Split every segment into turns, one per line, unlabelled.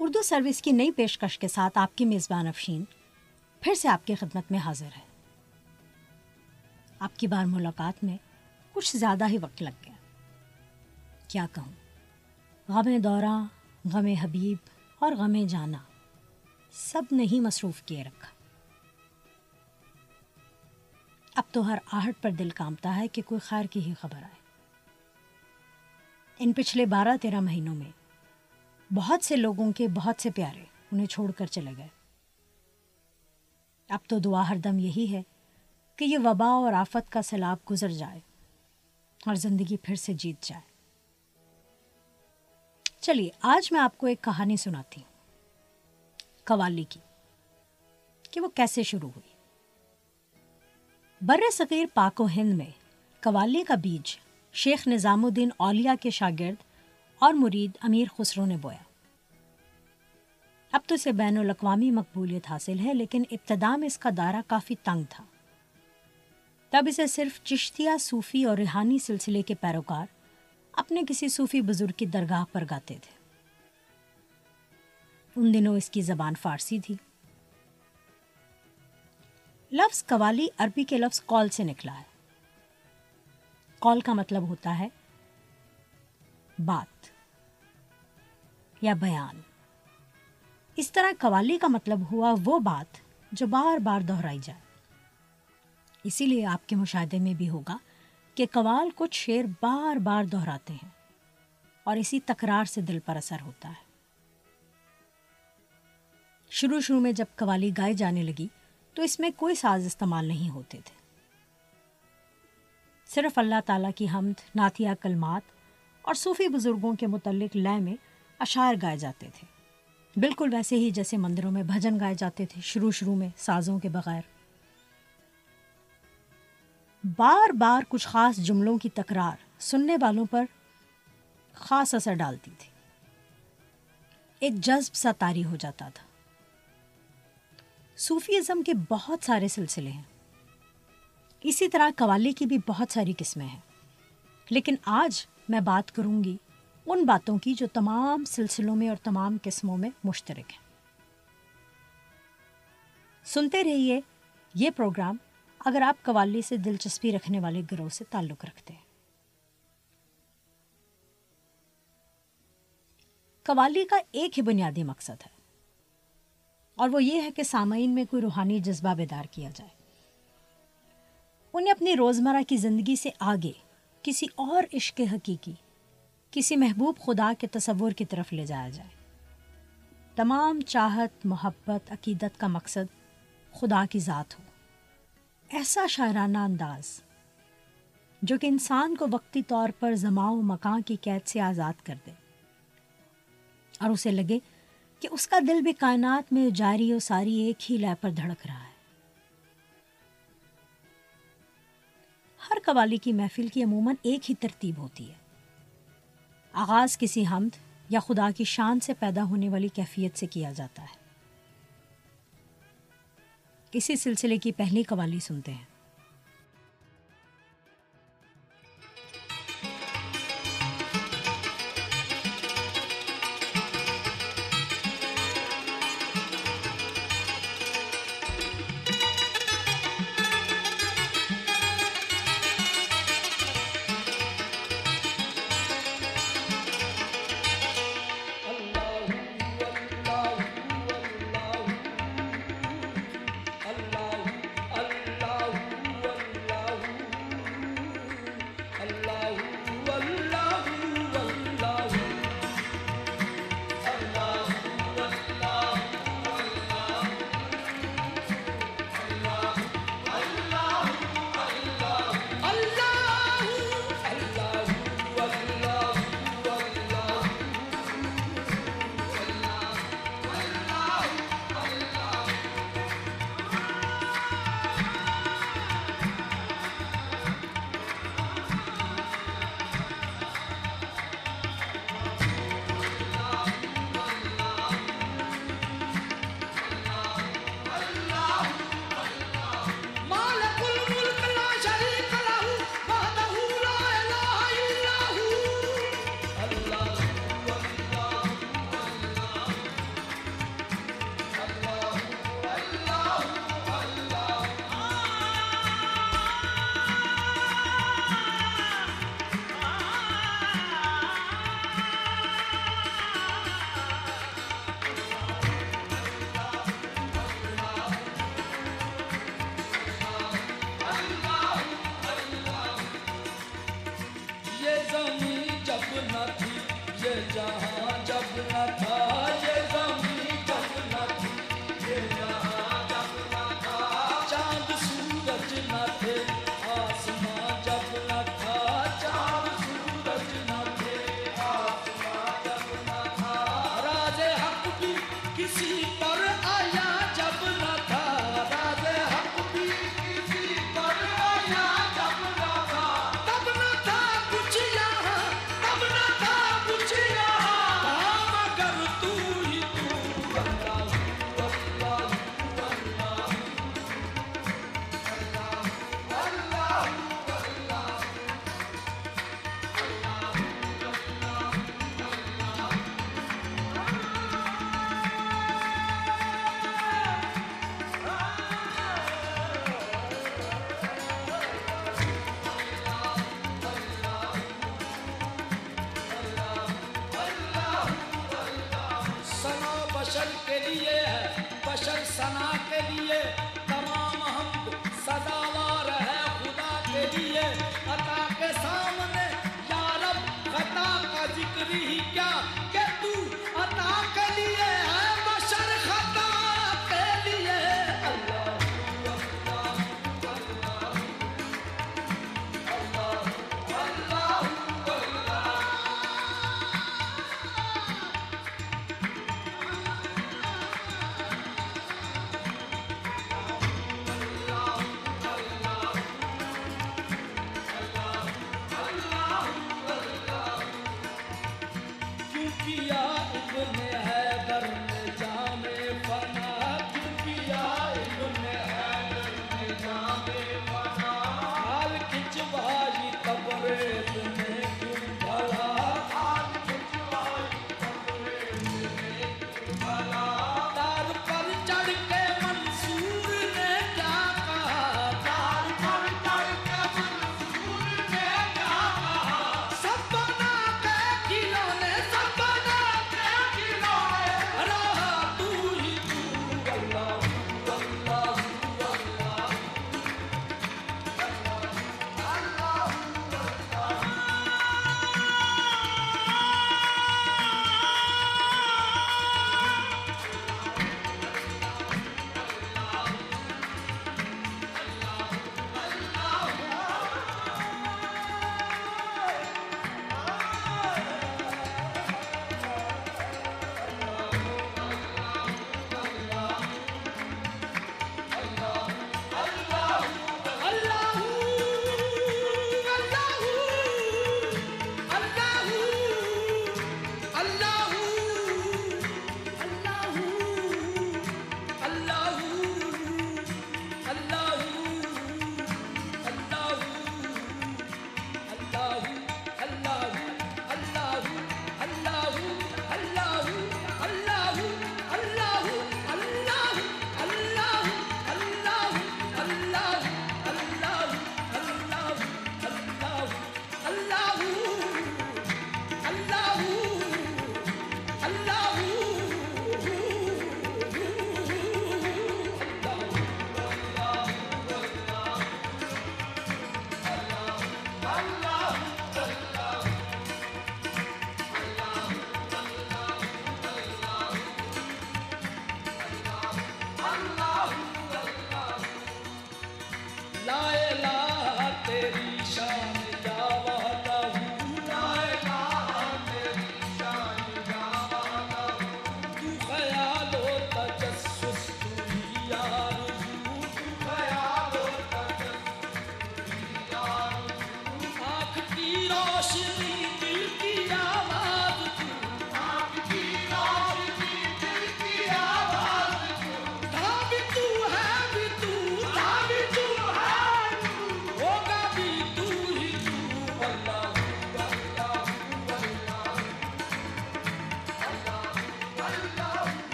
Urdu service کی نئی پیشکش کے ساتھ آپ کی میزبان افشین پھر سے آپ کی خدمت میں حاضر ہے۔ آپ کی بار ملاقات میں کچھ زیادہ ہی وقت لگ گیا۔ کیا کہوں؟ غم دورہ، غم حبیب اور غم جانا سب نہیں مصروف کیے رکھا۔ اب تو ہر آہٹ پر دل کامتا ہے کہ کوئی خیر کی ہی خبر آئے۔ ان پچھلے بارہ تیرہ مہینوں میں بہت سے لوگوں کے بہت سے پیارے انہیں چھوڑ کر چلے گئے۔ اب تو دعا ہر دم یہی ہے کہ یہ وبا اور آفت کا سیلاب گزر جائے اور زندگی پھر سے جیت جائے۔ چلیے، آج میں آپ کو ایک کہانی سناتی ہوں، قوالی کی، کہ وہ کیسے شروع ہوئی۔ بر صغیر پاک و ہند میں قوالی کا بیج شیخ نظام الدین اولیا کے شاگرد اور مرید امیر خسرو نے بویا۔ اب تو اسے بین الاقوامی مقبولیت حاصل ہے، لیکن ابتدا میں اس کا دائرہ کافی تنگ تھا۔ تب اسے صرف چشتیہ صوفی اور ریحانی سلسلے کے پیروکار اپنے کسی صوفی بزرگ کی درگاہ پر گاتے تھے۔ ان دنوں اس کی زبان فارسی تھی۔ لفظ قوالی عربی کے لفظ کال سے نکلا ہے۔ کال کا مطلب ہوتا ہے بات۔ یا بیان۔ اس طرح قوالی کا مطلب ہوا وہ بات جو بار بار دہرائی جائے۔ اسی لیے آپ کے مشاہدے میں بھی ہوگا کہ قوال کچھ شعر بار بار دہراتے ہیں اور اسی تکرار سے دل پر اثر ہوتا ہے۔ شروع شروع میں جب قوالی گائے جانے لگی تو اس میں کوئی ساز استعمال نہیں ہوتے تھے۔ صرف اللہ تعالیٰ کی حمد، نعتیہ کلمات اور صوفی بزرگوں کے متعلق لے میں اشعار گائے جاتے تھے۔ بالکل ویسے ہی جیسے مندروں میں بھجن گائے جاتے تھے شروع شروع میں سازوں کے بغیر۔ بار بار کچھ خاص جملوں کی تکرار سننے والوں پر خاص اثر ڈالتی تھی۔ ایک جذب سا تاری ہو جاتا تھا۔ صوفی ازم کے بہت سارے سلسلے ہیں۔ اسی طرح قوالی کی بھی بہت ساری قسمیں ہیں۔ لیکن آج میں بات کروں گی ان باتوں کی جو تمام سلسلوں میں اور تمام قسموں میں مشترک ہیں۔ سنتے رہیے، یہ پروگرام اگر آپ قوالی سے دلچسپی رکھنے والے گروہ سے تعلق رکھتے ہیں۔ قوالی کا ایک ہی بنیادی مقصد ہے، اور وہ یہ ہے کہ سامعین میں کوئی روحانی جذبہ بیدار کیا جائے۔ انہیں اپنی روزمرہ کی زندگی سے آگے کسی اور عشق حقیقی کسی محبوب خدا کے تصور کی طرف لے جایا جائے۔ تمام چاہت، محبت، عقیدت کا مقصد خدا کی ذات ہو۔ ایسا شاعرانہ انداز جو کہ انسان کو وقتی طور پر زماں و مکان کی قید سے آزاد کر دے۔ اور اسے لگے کہ اس کا دل بھی کائنات میں جاری و ساری ایک ہی لے پر دھڑک رہا ہے۔ ہر قوالی کی محفل کی عموماً ایک ہی ترتیب ہوتی ہے۔ آغاز کسی حمد یا خدا کی شان سے پیدا ہونے والی کیفیت سے کیا جاتا ہے۔ کسی سلسلے کی پہلی قوالی سنتے ہیں۔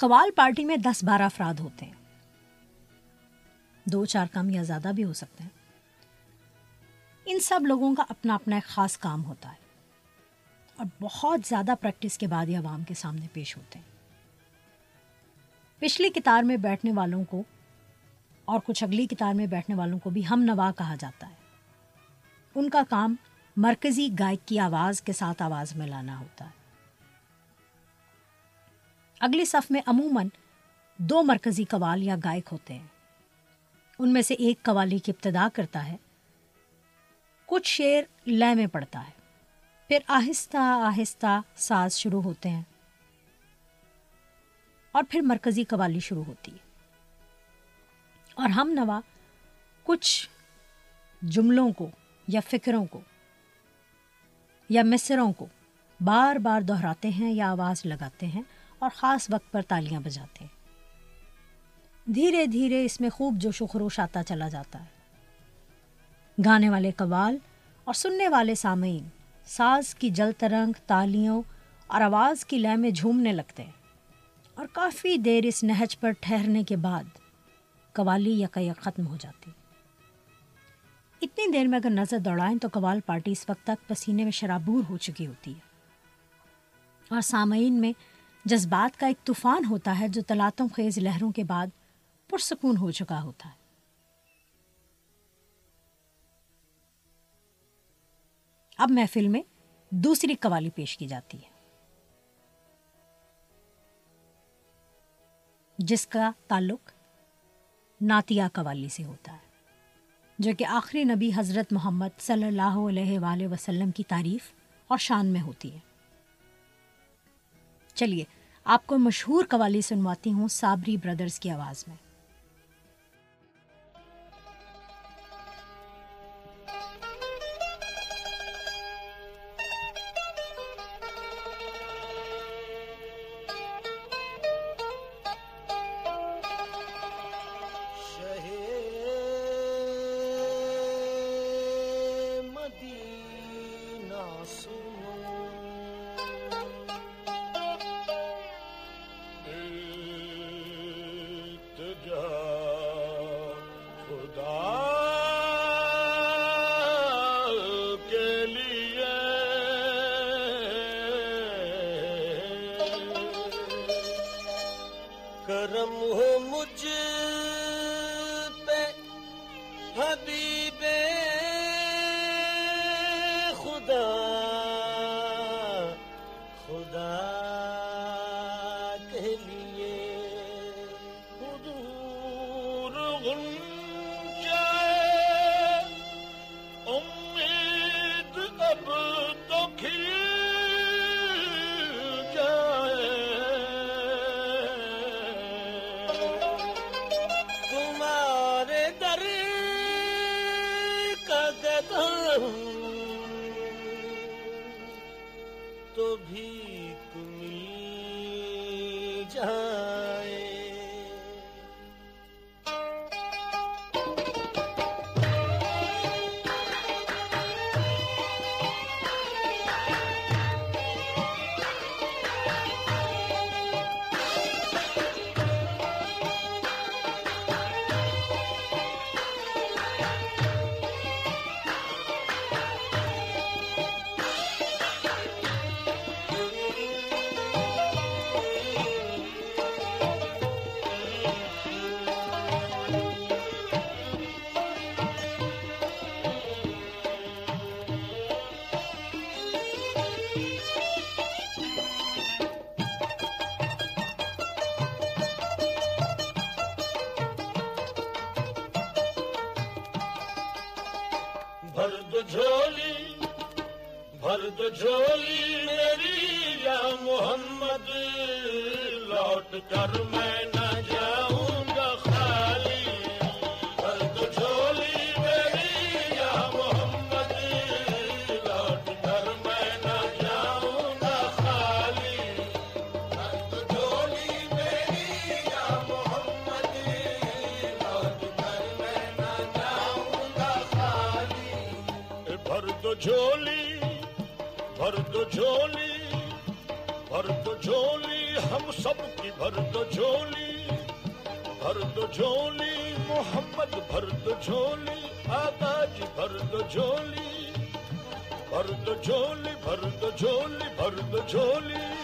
قوال پارٹی میں دس بارہ افراد ہوتے ہیں۔ دو چار کم یا زیادہ بھی ہو سکتے ہیں۔ ان سب لوگوں کا اپنا اپنا ایک خاص کام ہوتا ہے۔ اور بہت زیادہ پریکٹس کے بعد یہ عوام کے سامنے پیش ہوتے ہیں۔ پچھلی کتار میں بیٹھنے والوں کو اور کچھ اگلی کتار میں بیٹھنے والوں کو بھی ہم نوا کہا جاتا ہے۔ ان کا کام مرکزی گائک کی آواز کے ساتھ آواز میں لانا ہوتا ہے۔ اگلی صف میں عموماً دو مرکزی قوال یا گائک ہوتے ہیں۔ ان میں سے ایک قوالی کی ابتدا کرتا ہے، کچھ شعر لے میں پڑتا ہے۔ پھر آہستہ آہستہ ساز شروع ہوتے ہیں۔ اور پھر مرکزی قوالی شروع ہوتی ہے۔ اور ہم نوا کچھ جملوں کو یا فکروں کو یا مصروں کو بار بار دہراتے ہیں یا آواز لگاتے ہیں۔ اور خاص وقت پر تالیاں بجاتے دھیرے دھیرے اس میں خوب جوش و خروش آتا چلا جاتا ہے۔ گانے والے قوال اور سننے والے سامعین ساز کی جل ترنگ، تالیوں اور آواز کی لے میں جھومنے لگتے ہیں۔ اور کافی دیر اس نہج پر ٹھہرنے کے بعد قوالی یا ختم ہو جاتی۔ اتنی دیر میں اگر نظر دوڑائیں تو قوال پارٹی اس وقت تک پسینے میں شرابور ہو چکی ہوتی ہے۔ اور سامعین میں جذبات کا ایک طوفان ہوتا ہے جو تلاتم خیز لہروں کے بعد پرسکون ہو چکا ہوتا ہے۔ اب محفل میں دوسری قوالی پیش کی جاتی ہے۔ جس کا
تعلق ناتیا قوالی سے ہوتا ہے، جو کہ آخری نبی حضرت محمد صلی اللہ علیہ وآلہ وسلم کی تعریف اور شان میں ہوتی ہے۔ چلیے آپ کو مشہور قوالی سنواتی ہوں صابری بردرز کی آواز میں۔ دو جھولی بھر دو جھولی میری یا محمد لوٹ کر میں نہ جاؤں جھولی بھر دو جھولی، ہم سب کی بھر دو جھولی۔ بھر دو جھولی، محمد بھر دو جھولی، آقا جی بھر دو جھولی۔ بھر دو جھولی بھر دو جھولی بھر دو جھولی۔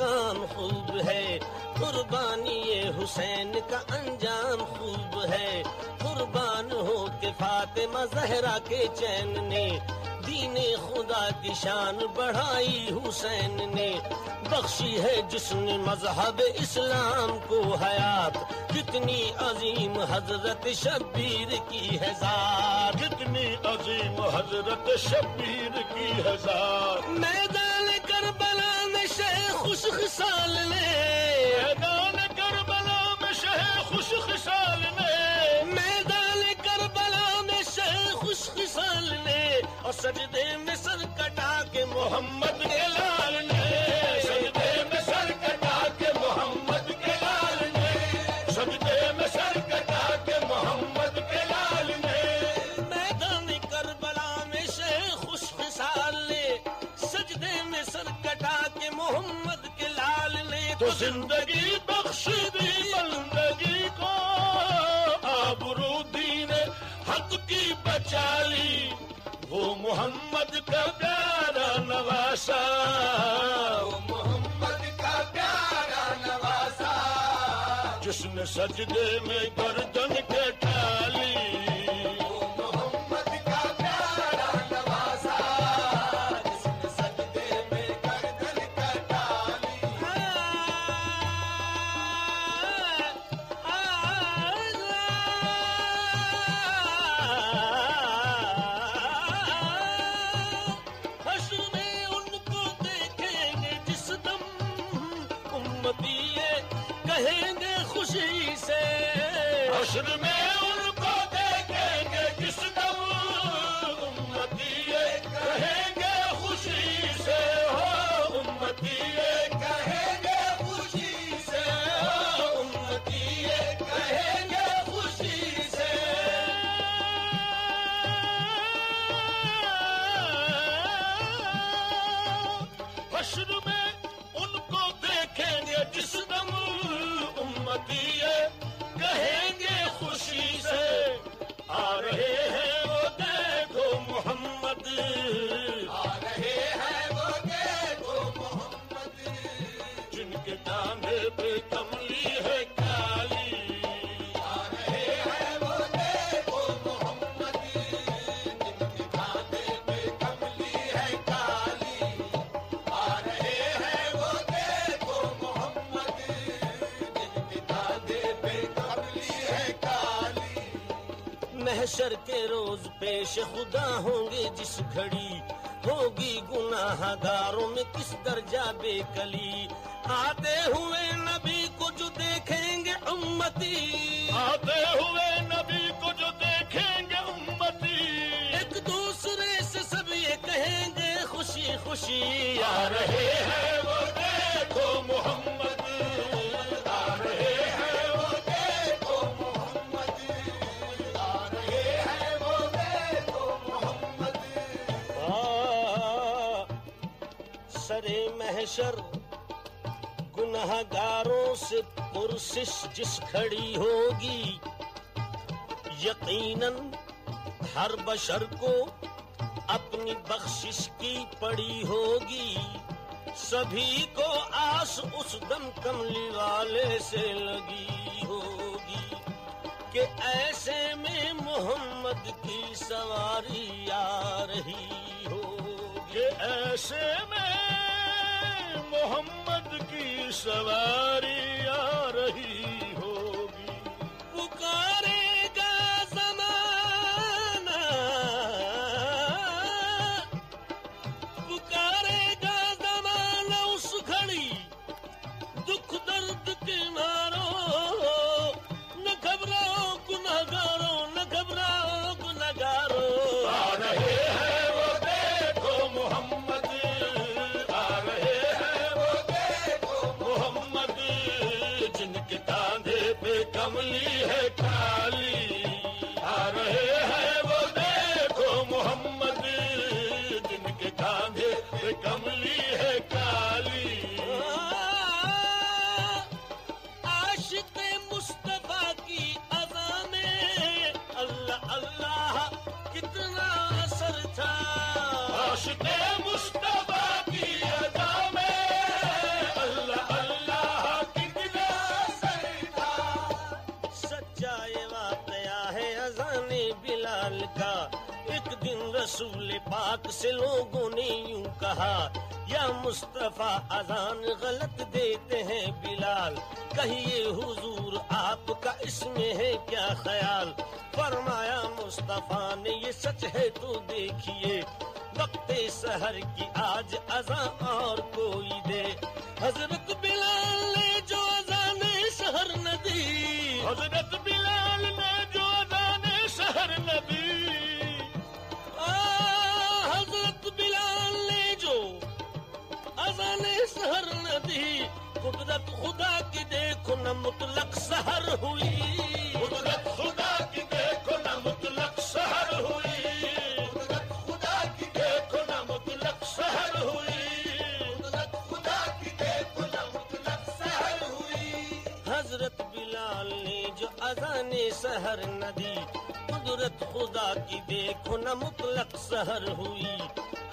مقام خوب ہے۔ قربانی حسین کا انجام خوب ہے۔ قربان ہو کے فاطمہ زہرا کے چین نے۔ دین خدا کی شان بڑھائی حسین نے۔ بخشی ہے جس نے مذہب اسلام کو حیات۔ کتنی عظیم حضرت شبیر کی ہزار
کتنی عظیم حضرت شبیر کی ہزار
میں خوش خسال نے،
میدان کربلا میں شہ خوش خسال نے۔
میدان کربلا میں شہ خوش خسال نے، اور سجدے میں سر کٹا کے
محمد کے لال نے۔ محمد کا پیارا نواسا۔
محمد کا پیارا نواسا۔
جس نے سجدے میں گردن کے
ٹھالی گھڑی ہوگی گناہ داروں میں کس درجہ بے کلی؟
آ
کوشش جس کھڑی ہوگی، یقیناً ہر بشر کو اپنی بخشش کی پڑی ہوگی۔ سبھی کو آس اس دم کملی والے سے لگی ہوگی کہ ایسے میں محمد کی سواری آ رہی ہوگی۔
ایسے میں محمد کی سواری آ رہی۔
دفعہ اذان غلط دیتے ہیں بلال۔ کہیے حضور، آپ کا اس میں ہے کیا خیال؟ فرمایا، مصطفیٰ نے یہ سچ ہے تو دیکھیے۔ وقت سحر کی آج اذان اور کوئی دے۔ سحر ہوئی۔
قدرت خدا کی دیکھو نہ مطلق شہر ہوئی۔ قدرت خدا کی دیکھو نہ مطلق شہر ہوئی۔ قدرت خدا کی دیکھو نہ مطلق شہر ہوئی۔
حضرت بلال نے جو اذان سحر نہ دی، قدرت خدا کی دیکھو نہ مطلق سحر ہوئی۔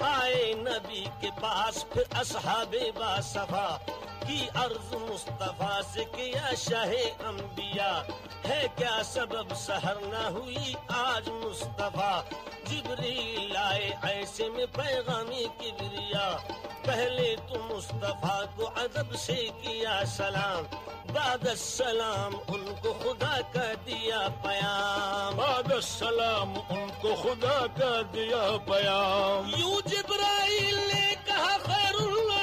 آئے نبی کے پاس، پھر اصحاب با صفا کی عرض مصطفیٰ سے کیا شاہ انبیاء؟ ہے کیا سبب سہر نہ ہوئی آج مصطفیٰ؟ جبریل آئے ایسے میں پیغامی کی پہلے تو مصطفیٰ کو ادب سے کیا سلام بعد السلام ان کو خدا کا دیا پیام۔
بعد السلام ان کو خدا کا دیا پیام۔
یوں جبرائیل نے کہا خیر الانام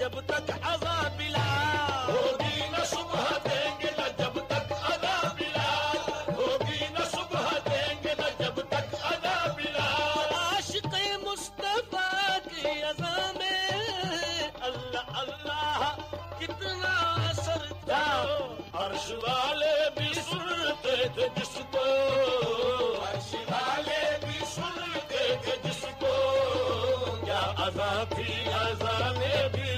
جب تک عذاب
ہوگی نہ صبح دیں گے نہ جب تک بلال ہوگی نہ صبح دیں گے نہ جب تک ادا بلال
عاشق مصطفیٰ کی اذا میں اللہ اللہ کتنا اثر تھا۔
عرش والے بھی سنتے تھے جس کو۔ عرش والے بھی سنتے تھے جس کو۔ کیا اذا تھی اذان بلالی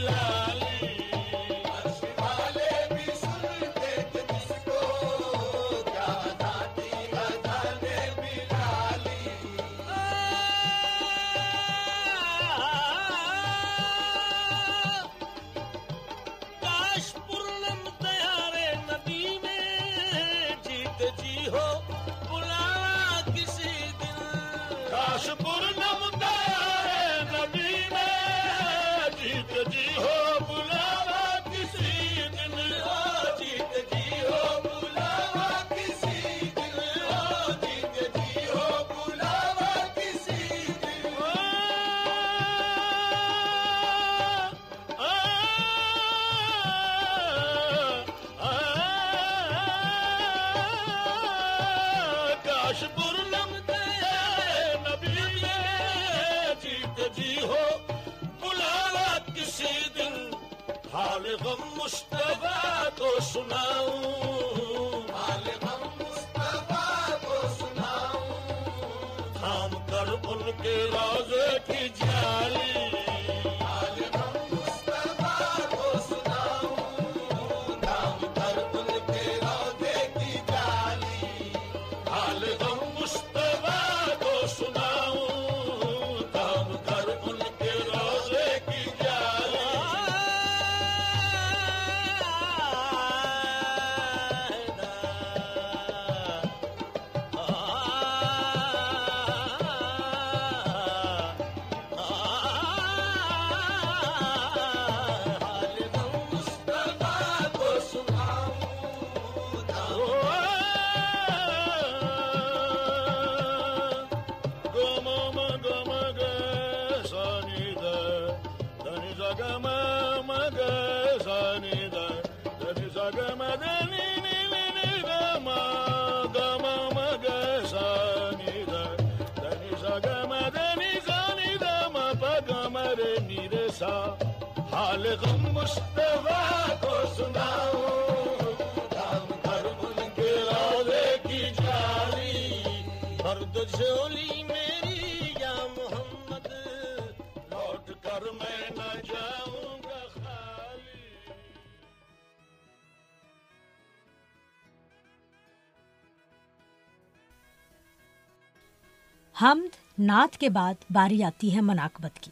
جماعت کے
بعد باری آتی ہے مناقبت کی،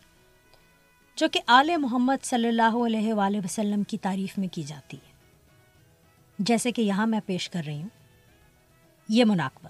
جو کہ آل محمد صلی اللہ علیہ وآلہ وسلم کی تعریف میں کی جاتی ہے۔ جیسے کہ یہاں میں پیش کر رہی ہوں، یہ مناقبت۔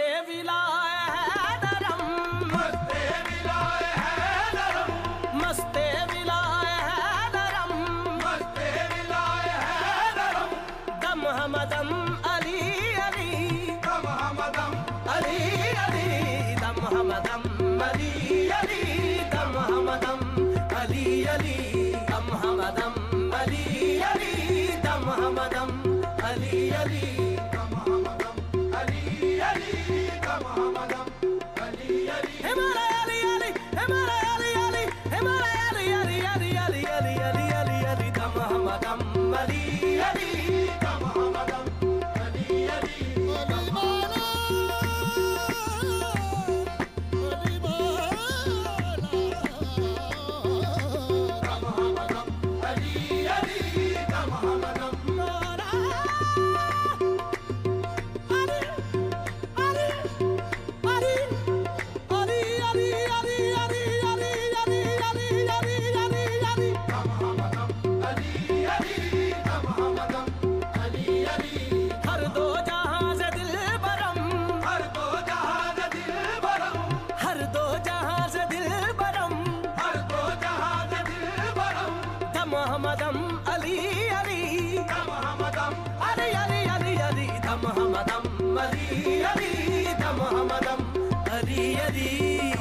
محمدی علی
محمدم ہری
ہری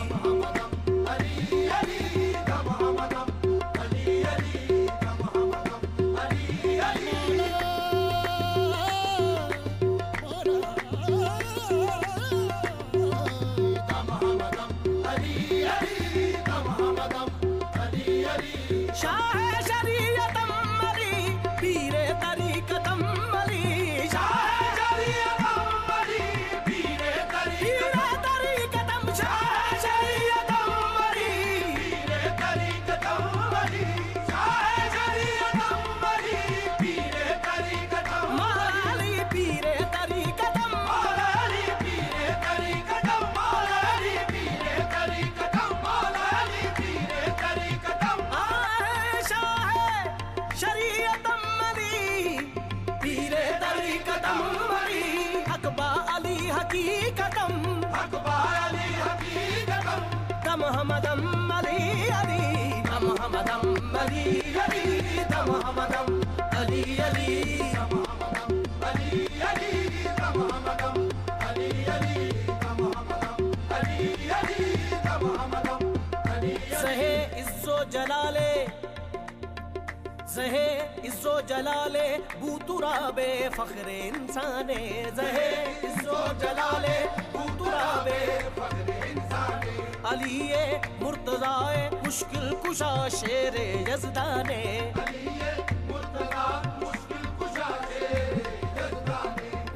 محمدم، علی علی دا محمدم. علی علی
دا عز و جلالے، زہے عز فخر انسانے زہے عز و جلالے بوتراب فخر انسانے علی مرتضی مشکل کشا شیر یزدانے۔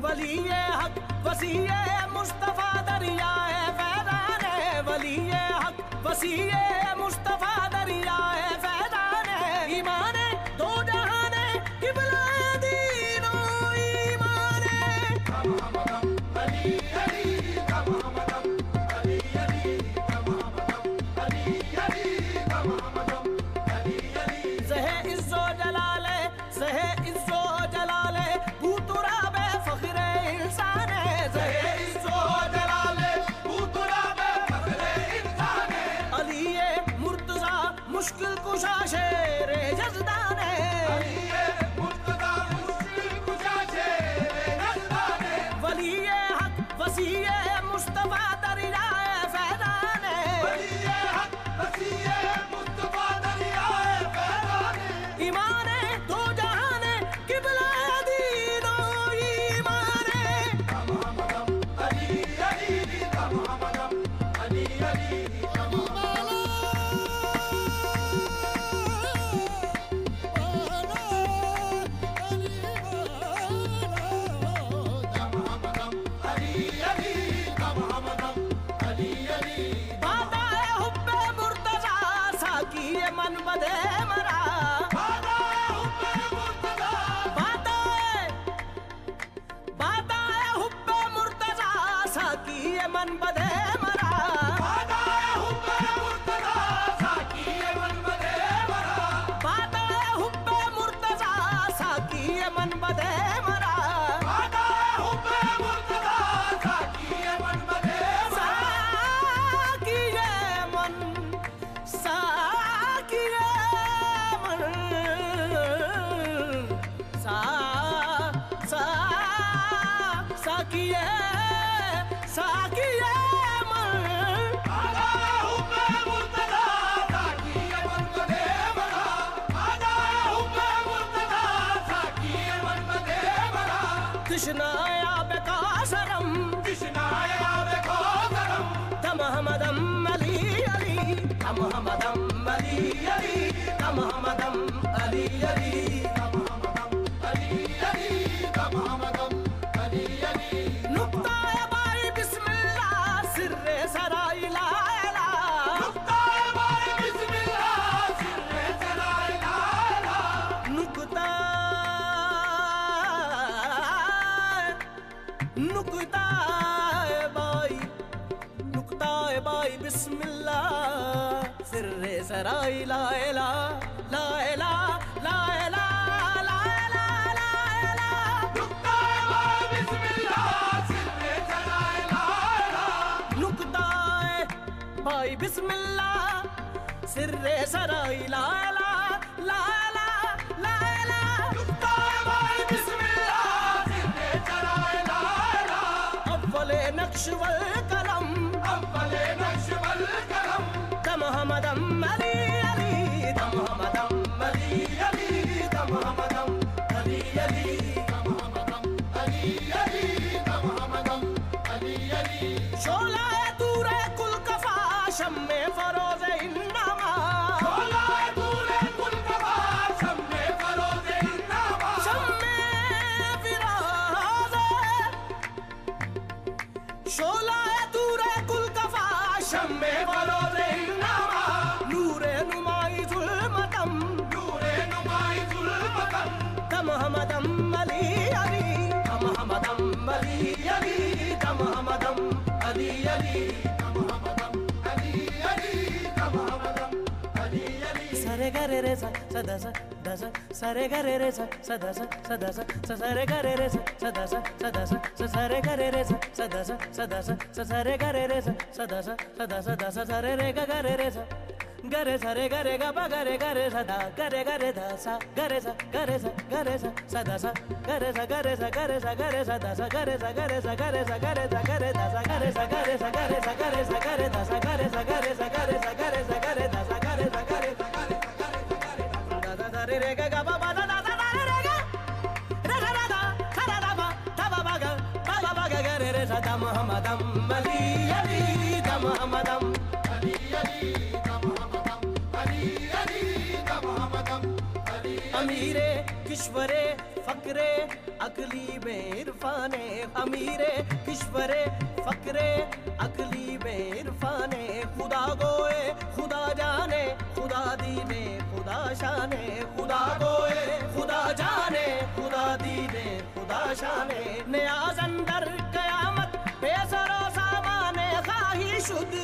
ولی حق وسیع مصطفیٰ دریا ہے ویران ولی حق وسیع نقش والقلم سرے گھر سرے گھرے سدا سدا رے سدا سدا سس رد سدا سس رے گھرے سدا سدا سر ریکر س گرے س رے گرے گ ب گرے گرے سدا گرے گرے د س گرے س گ س گ سدا سر س گ س گ س گ سر سدمدمدم امیر کشور فقر عقلی میں عرفان امیر کشور فقر عقلی میں عرفان خدا گوئے، خدا جانے، خدا دینے، خدا شانے، خدا گوئے، خدا جانے، خدا دینے، خدا شانے۔ نیاز اندر قیامت، بے و سامان خواہی شد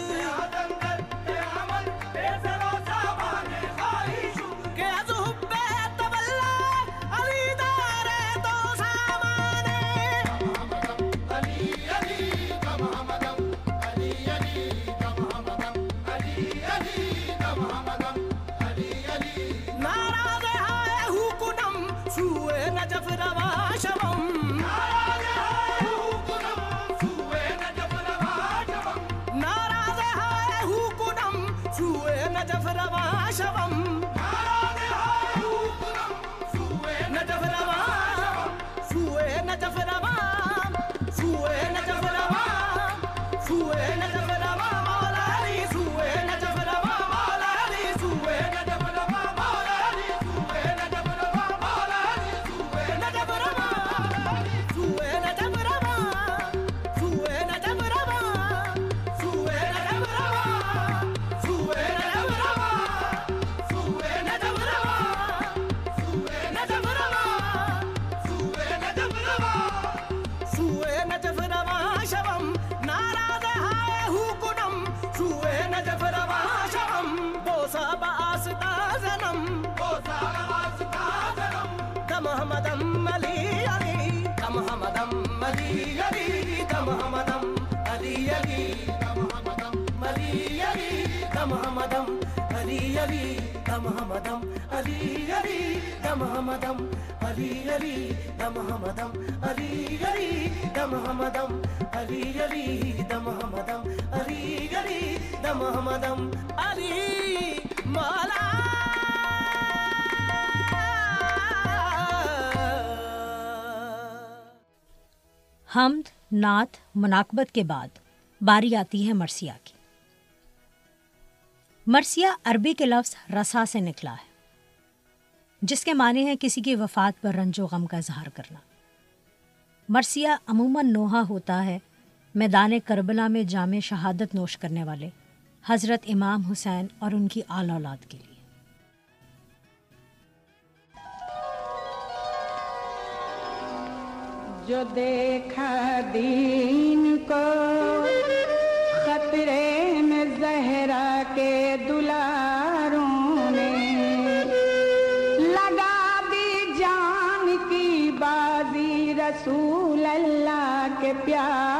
محمدم علی علی
محمدم علی علی محمدم علی علی محمدم علی علی محمدم علی علی محمدم علی مولا
حمد، نعت، مناقبت کے
بعد باری آتی ہے مرثیہ کی۔ مرثیہ عربی کے لفظ رسا سے نکلا ہے، جس کے معنی ہے
کسی کی وفات پر رنج و غم کا اظہار کرنا۔ مرثیہ عموماً نوحہ ہوتا ہے، میدان کربلا میں جامع شہادت نوش کرنے والے حضرت امام حسین اور ان کی آل اولاد کے لیے۔ جو دیکھا دین کو، خطرے میں زہرا کے
دلاروں نے لگا دی جان کی بازی رسول
اللہ کے پیار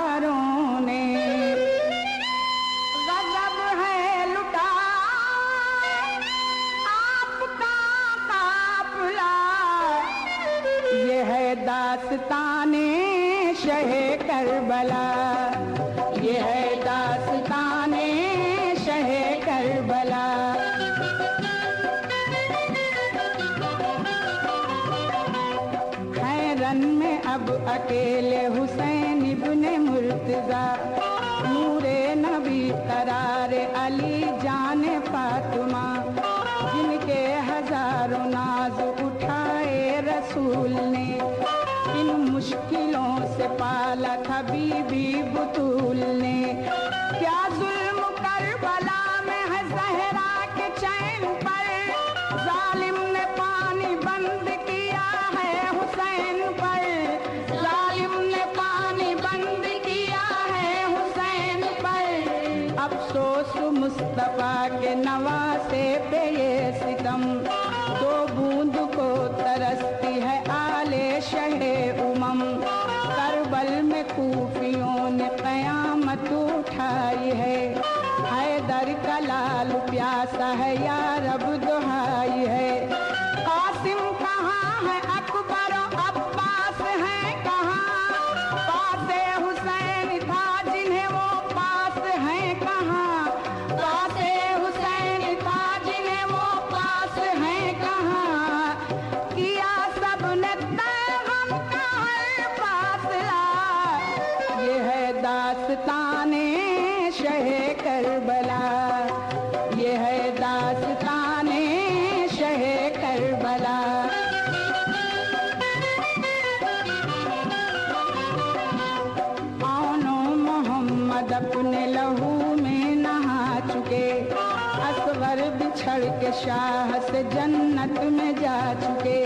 گھر بچھڑ کے شاہ سے جنت میں جا چکے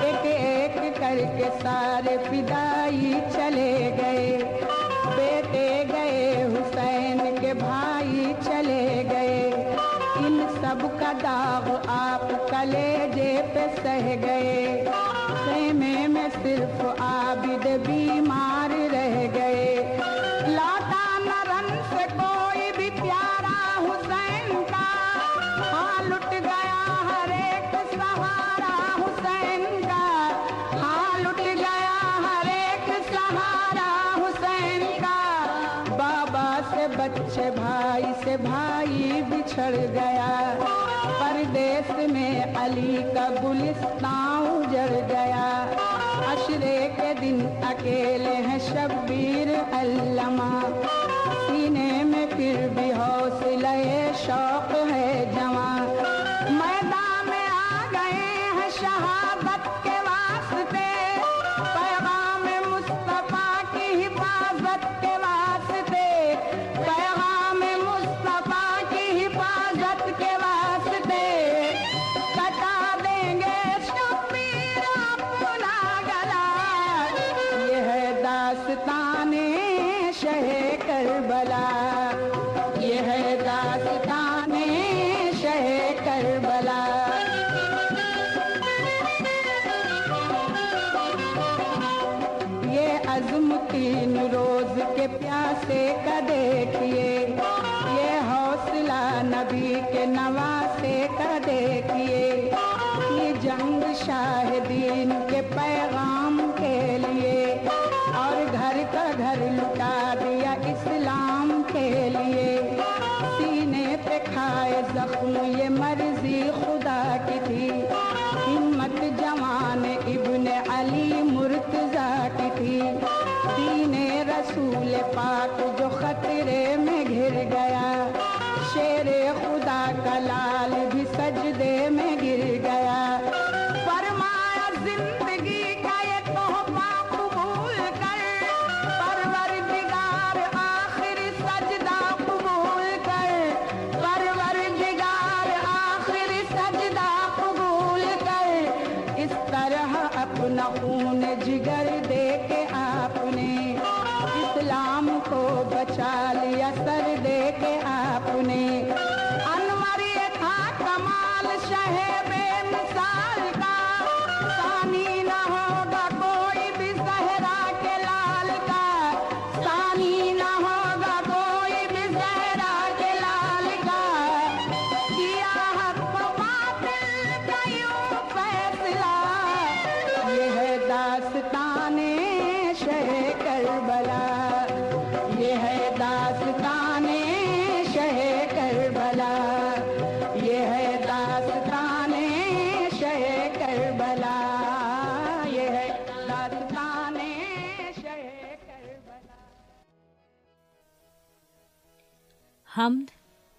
ایک ایک کر کے سارے پدائی چلے گئے
بیٹے گئے حسین کے بھائی چلے گئے ان سب کا داغ آپ کلیجے پہ سہ گئے خیمے میں صرف عابد
بھی کے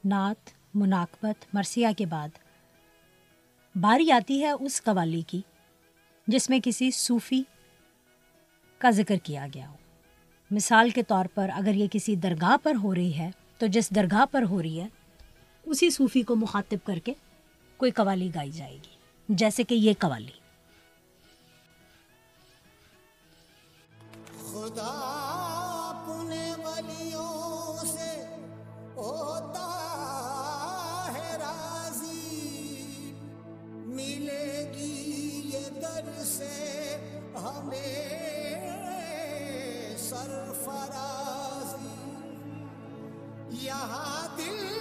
نعت، مناقبت، مرثیہ کے بعد۔ باری آتی ہے اس قوالی کی، جس میں کسی صوفی کا ذکر کیا گیا ہو۔ مثال کے طور پر اگر یہ کسی درگاہ پر
ہو رہی ہے، تو جس درگاہ پر
ہو رہی ہے، اسی صوفی کو مخاطب کر کے کوئی قوالی گائی جائے گی، جیسے کہ یہ قوالی۔
خدا سرفرازی یہاں دل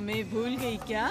ہمیں بھول گئی کیا؟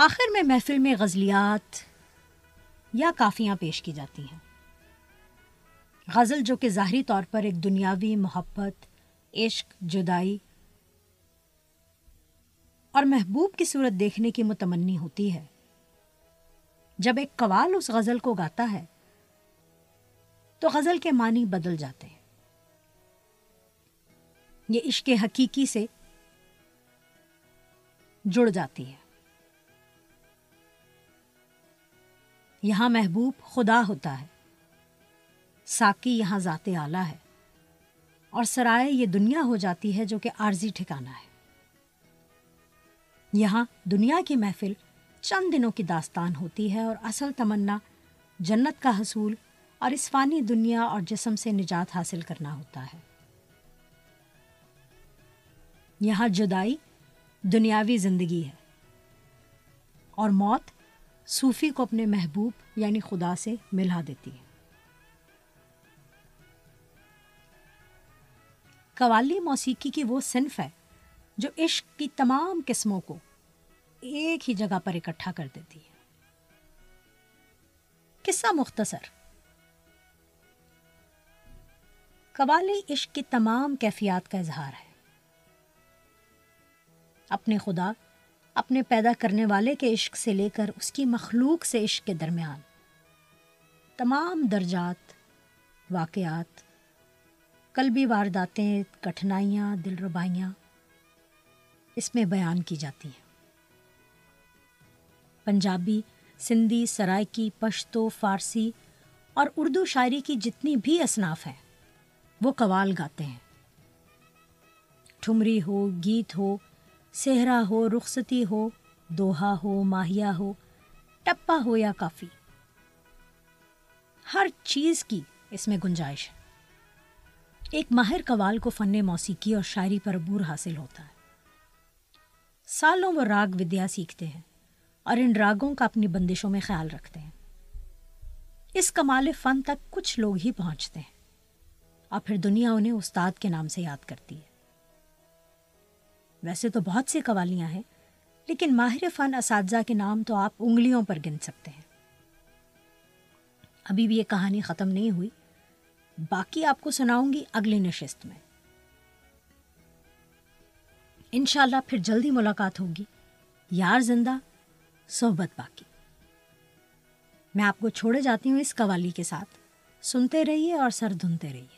آخر میں محفل میں غزلیات یا کافیاں پیش کی جاتی ہیں۔ غزل جو کہ ظاہری طور پر ایک دنیاوی محبت، عشق، جدائی اور محبوب کی صورت دیکھنے کی متمنی ہوتی ہے۔ جب ایک قوال اس غزل کو گاتا ہے، تو غزل کے معنی بدل جاتے ہیں۔ یہ عشق حقیقی سے جڑ جاتی ہے۔ یہاں محبوب خدا ہوتا ہے۔ ساکی یہاں ذات اعلیٰ ہے۔ اور سرائے یہ دنیا ہو جاتی ہے جو کہ عارضی ٹھکانا ہے۔ یہاں دنیا کی محفل چند دنوں کی داستان ہوتی ہے اور اصل تمنا جنت کا حصول اور اس فانی دنیا اور جسم سے نجات حاصل کرنا ہوتا ہے۔ یہاں جدائی دنیاوی زندگی ہے اور موت صوفی کو اپنے محبوب یعنی خدا سے ملا دیتی۔ ہے قوالی موسیقی کی وہ صنف ہے جو عشق کی تمام قسموں کو ایک ہی جگہ پر اکٹھا کر دیتی۔ ہے قصہ مختصر۔ قوالی عشق کی تمام کیفیات کا اظہار ہے۔ اپنے خدا اپنے پیدا کرنے والے کے عشق سے لے کر اس کی مخلوق سے عشق کے درمیان۔ تمام درجات، واقعات، قلبی وارداتیں، کٹھنائیاں دل ربائیاں اس میں بیان کی جاتی ہیں۔ پنجابی، سندھی سرائکی پشتو، فارسی اور اردو شاعری کی جتنی بھی اصناف ہیں، وہ قوال گاتے ہیں۔ ٹھمری ہو، گیت ہو صحرا ہو، رخصتی ہو، دوہا ہو ماہیا ہو، ٹپا ہو یا کافی۔ ہر چیز کی اس میں گنجائش ہے۔ ایک ماہر قوال کو فن موسیقی اور شاعری پر عبور حاصل ہوتا ہے۔ سالوں وہ راگ ودیا سیکھتے ہیں اور ان راگوں کا اپنی بندشوں میں خیال رکھتے ہیں۔ اس کمال فن تک کچھ لوگ ہی پہنچتے ہیں اور پھر دنیا انہیں استاد کے نام سے یاد کرتی ہے۔ ویسے تو بہت سی قوالیاں ہیں، لیکن ماہر فن اساتذہ کے نام تو آپ انگلیوں پر گن سکتے ہیں۔ ابھی بھی یہ کہانی ختم نہیں ہوئی۔ باقی آپ کو سناؤں گی اگلی نشست میں۔ انشاءاللہ پھر جلدی ملاقات ہوگی۔ یار زندہ، صحبت باقی۔ میں آپ کو چھوڑے جاتی ہوں اس قوالی کے ساتھ۔ سنتے رہیے اور سر دھنتے رہیے۔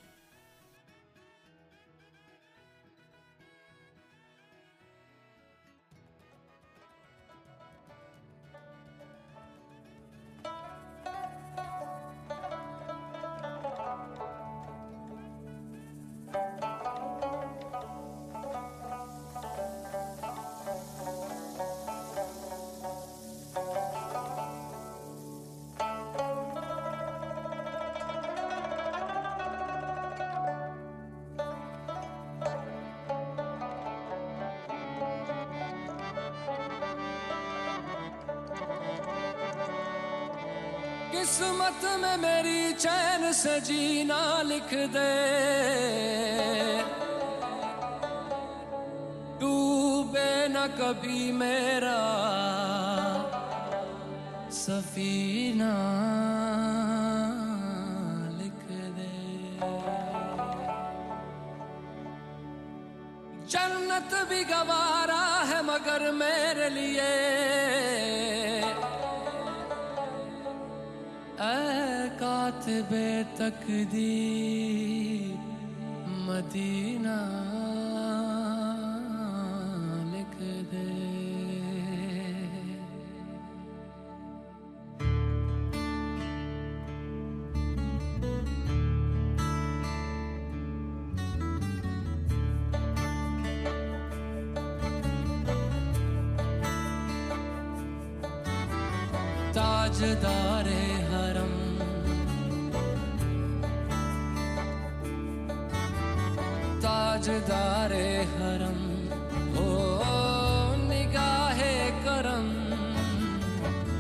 میری چین سے جینا لکھ دے۔ ڈوبے نہ کبھی میرا سفینہ لکھ دے۔ جنت بھی گوارا ہے مگر میرے لیے۔ اے کاتب تقدیر مدینہ لکھ دے۔ تاجدار تاجدار حرم ہو نگاہ کرم،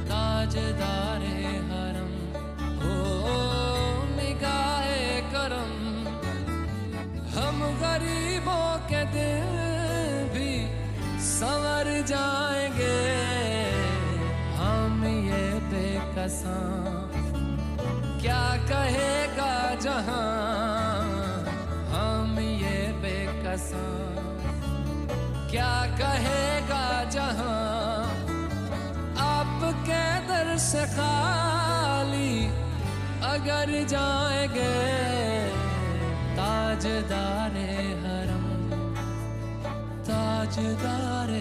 تاجدار حرم ہو نگاہ کرم۔ ہم غریبوں کے دل بھی سنور جائیں گے، ہم یہ بے کساں کیا کہے کیا کہے گا جہاں آپ کے در سے خالی اگر جائیں گے تاج تاجدار حرم، تاجدار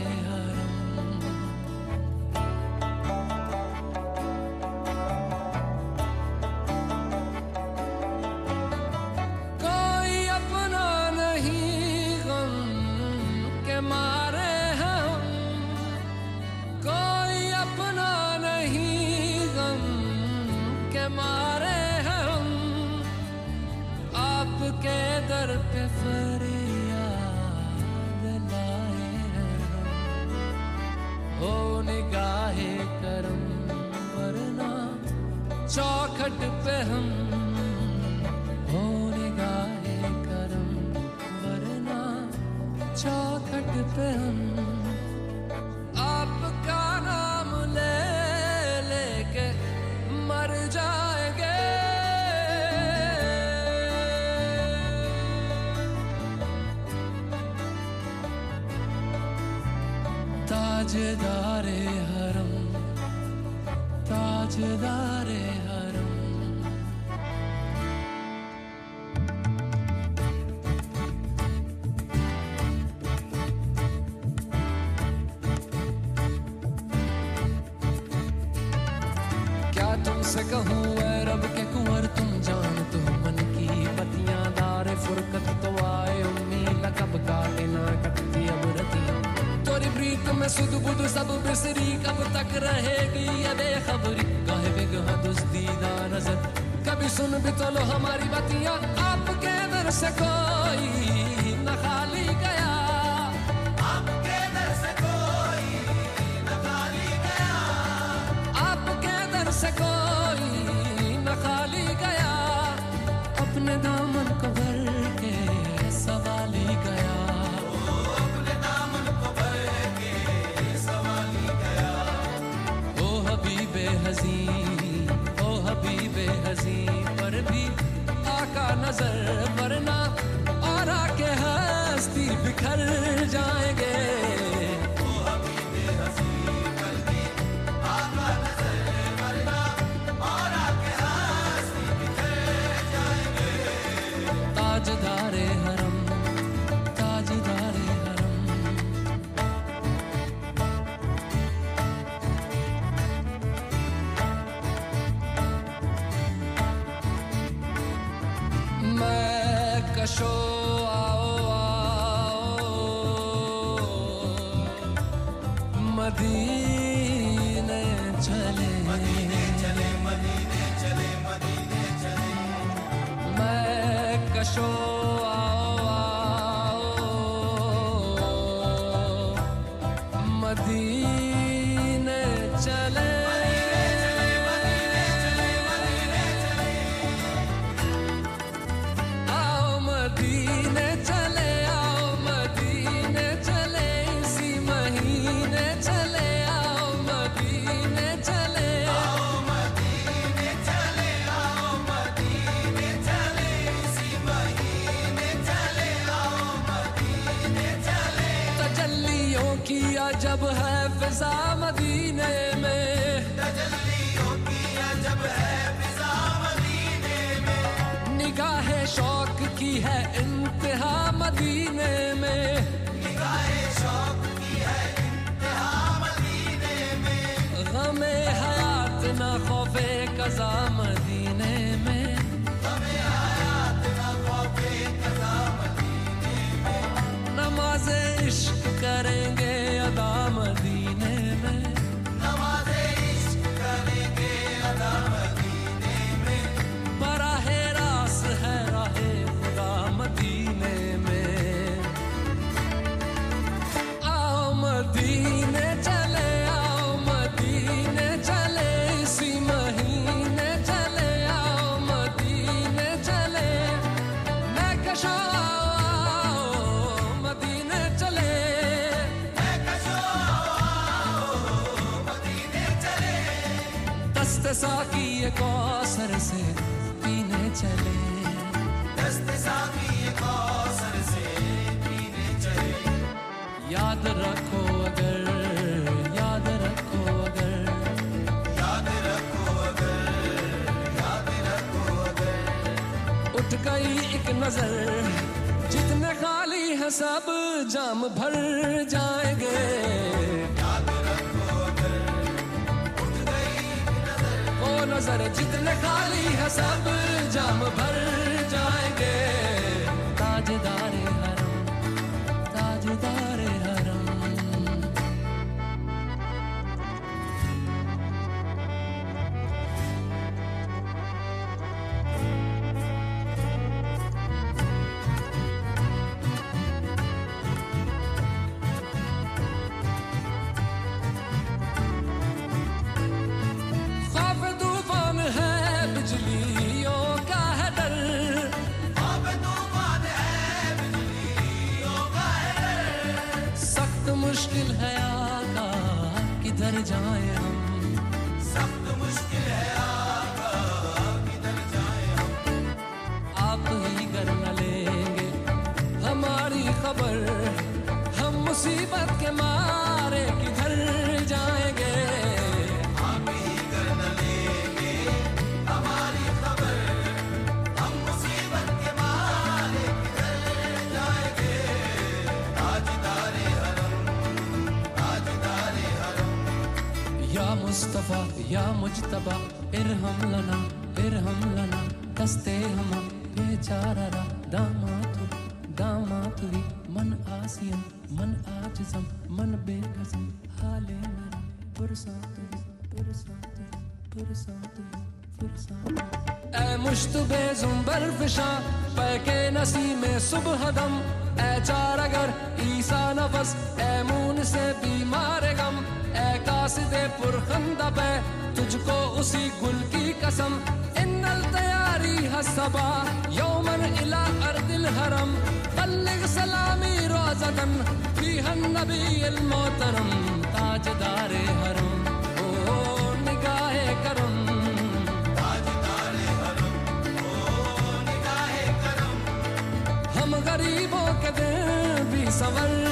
کیا تم سے تم جان کی پتیاں دار فرقت تو آئے کا بدھ سب بسری کب تک رہے گی؟ ابے خبری بھی سن بھی تو لو ہماری بتیاں آپ کے در سے کوئی نظر کی عجب ہے فضا مدینے میں۔ نگاہ شوق کی ہے انتہا مدینے میں۔ نگاہ شوق کی ہے مدینے میں غم حیات نہ خوف قضا مدینے میں۔ عشق کریں گے۔ کوثر سے پینے چلے دست ساقی کوثر سے پینے چلے۔ یاد رکھو اگر، یاد رکھو اگر۔ یاد رکھو اگر یاد رکھو اگر اٹھ گئی ایک نظر، جتنے خالی ہے سب جام بھر جائیں گے۔ نظر جتنے خالی ہے سب جام بھر جائیں گے تاجدار مرحبا يوما إلى أرض الهرم بلغ سلامي روزة فيها النبي المحترم تاج حرم، او نگاہ کرم۔ تاج دار حرم او نگاہ کرم ہم غریبوں کے دل بھی سور